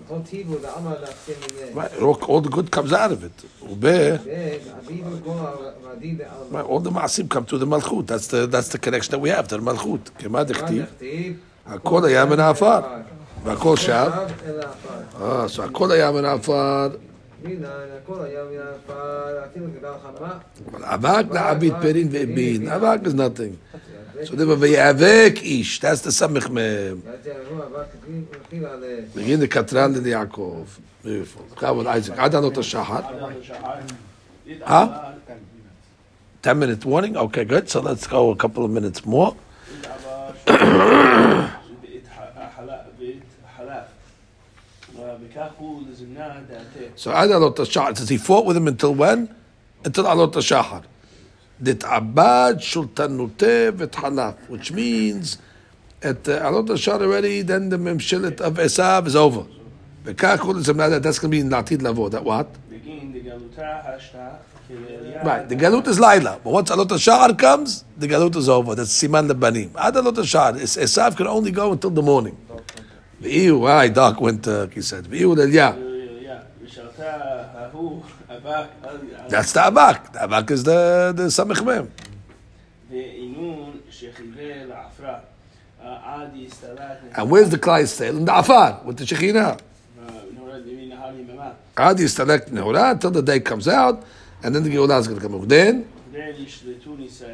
והרפא הכל הבין, כל טיבו לעמא נפסי ממנו. right? All, all the good comes out of it. וב, ואביבו כל העבדים בעלמא. right, all the מעשים come to the מלכות. That's the, that's the connection that we have to the מלכות. כמה דכתיב? נכתיב, הכל היה מן העפר, והכל שב. אל העפר. Ah, so הכל היה מן העפר, מינן, הכל היה מן העפר, אפילו גדל חמה. אבל אבק לעביד פרין והבין. אבק is nothing. So they were vayavek ish. That's the samich mem. Begin the katran and Yaakov. Beautiful. Kavod Isaac. Adanot ha-shahar. Huh? Ten minute warning? Okay, good. So let's go a couple of minutes more. so Adanot ha-shahar. Says he fought with him until when? Until Adalot ha-shahar. Ditabad Sultanutev et Halaf, which means at uh, Alot Ashar already, then the Memshilet of Esav is over. That's going to be in Latid Lavo. That what? Right, the Galut is Laila. But once Alot Ashar comes, the Galut is over. That's Siman Lebanim. Ad Alot Ashar, Esav can only go until the morning. Why Doc went, uh, he said. V'iu. That's the abak. The abak is the the samech mem. And where's the klai stale? In the afar with the shekhinah. Adi yistalek nehura until the day comes out, and then the geulah is going to come. Then,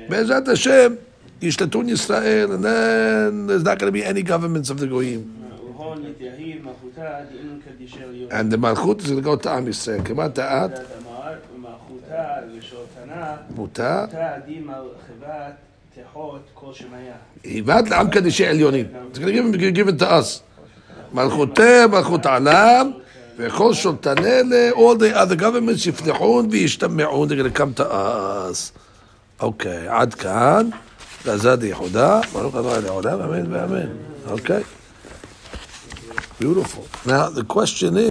Bezat Hashem, Yishlatun Yisrael, and then there's not going to be any governments of the goyim. And the Malchut is going to go to Am Yisrael. Kemat Ta'at. מותר? מותר מותה, מותה דימה חבת תחות כל שמיה. היבת לעם קדישי עליונים. given to us. מלכותי מלכות עלם. וכל שולטנלה, all the other governments וישתמעו נגד לגרקם תעס. אוקיי, עד כאן, לעזד יחודה, ברוך הבא לעולם, אמן ואמן. אוקיי. Beautiful. Now, the question is...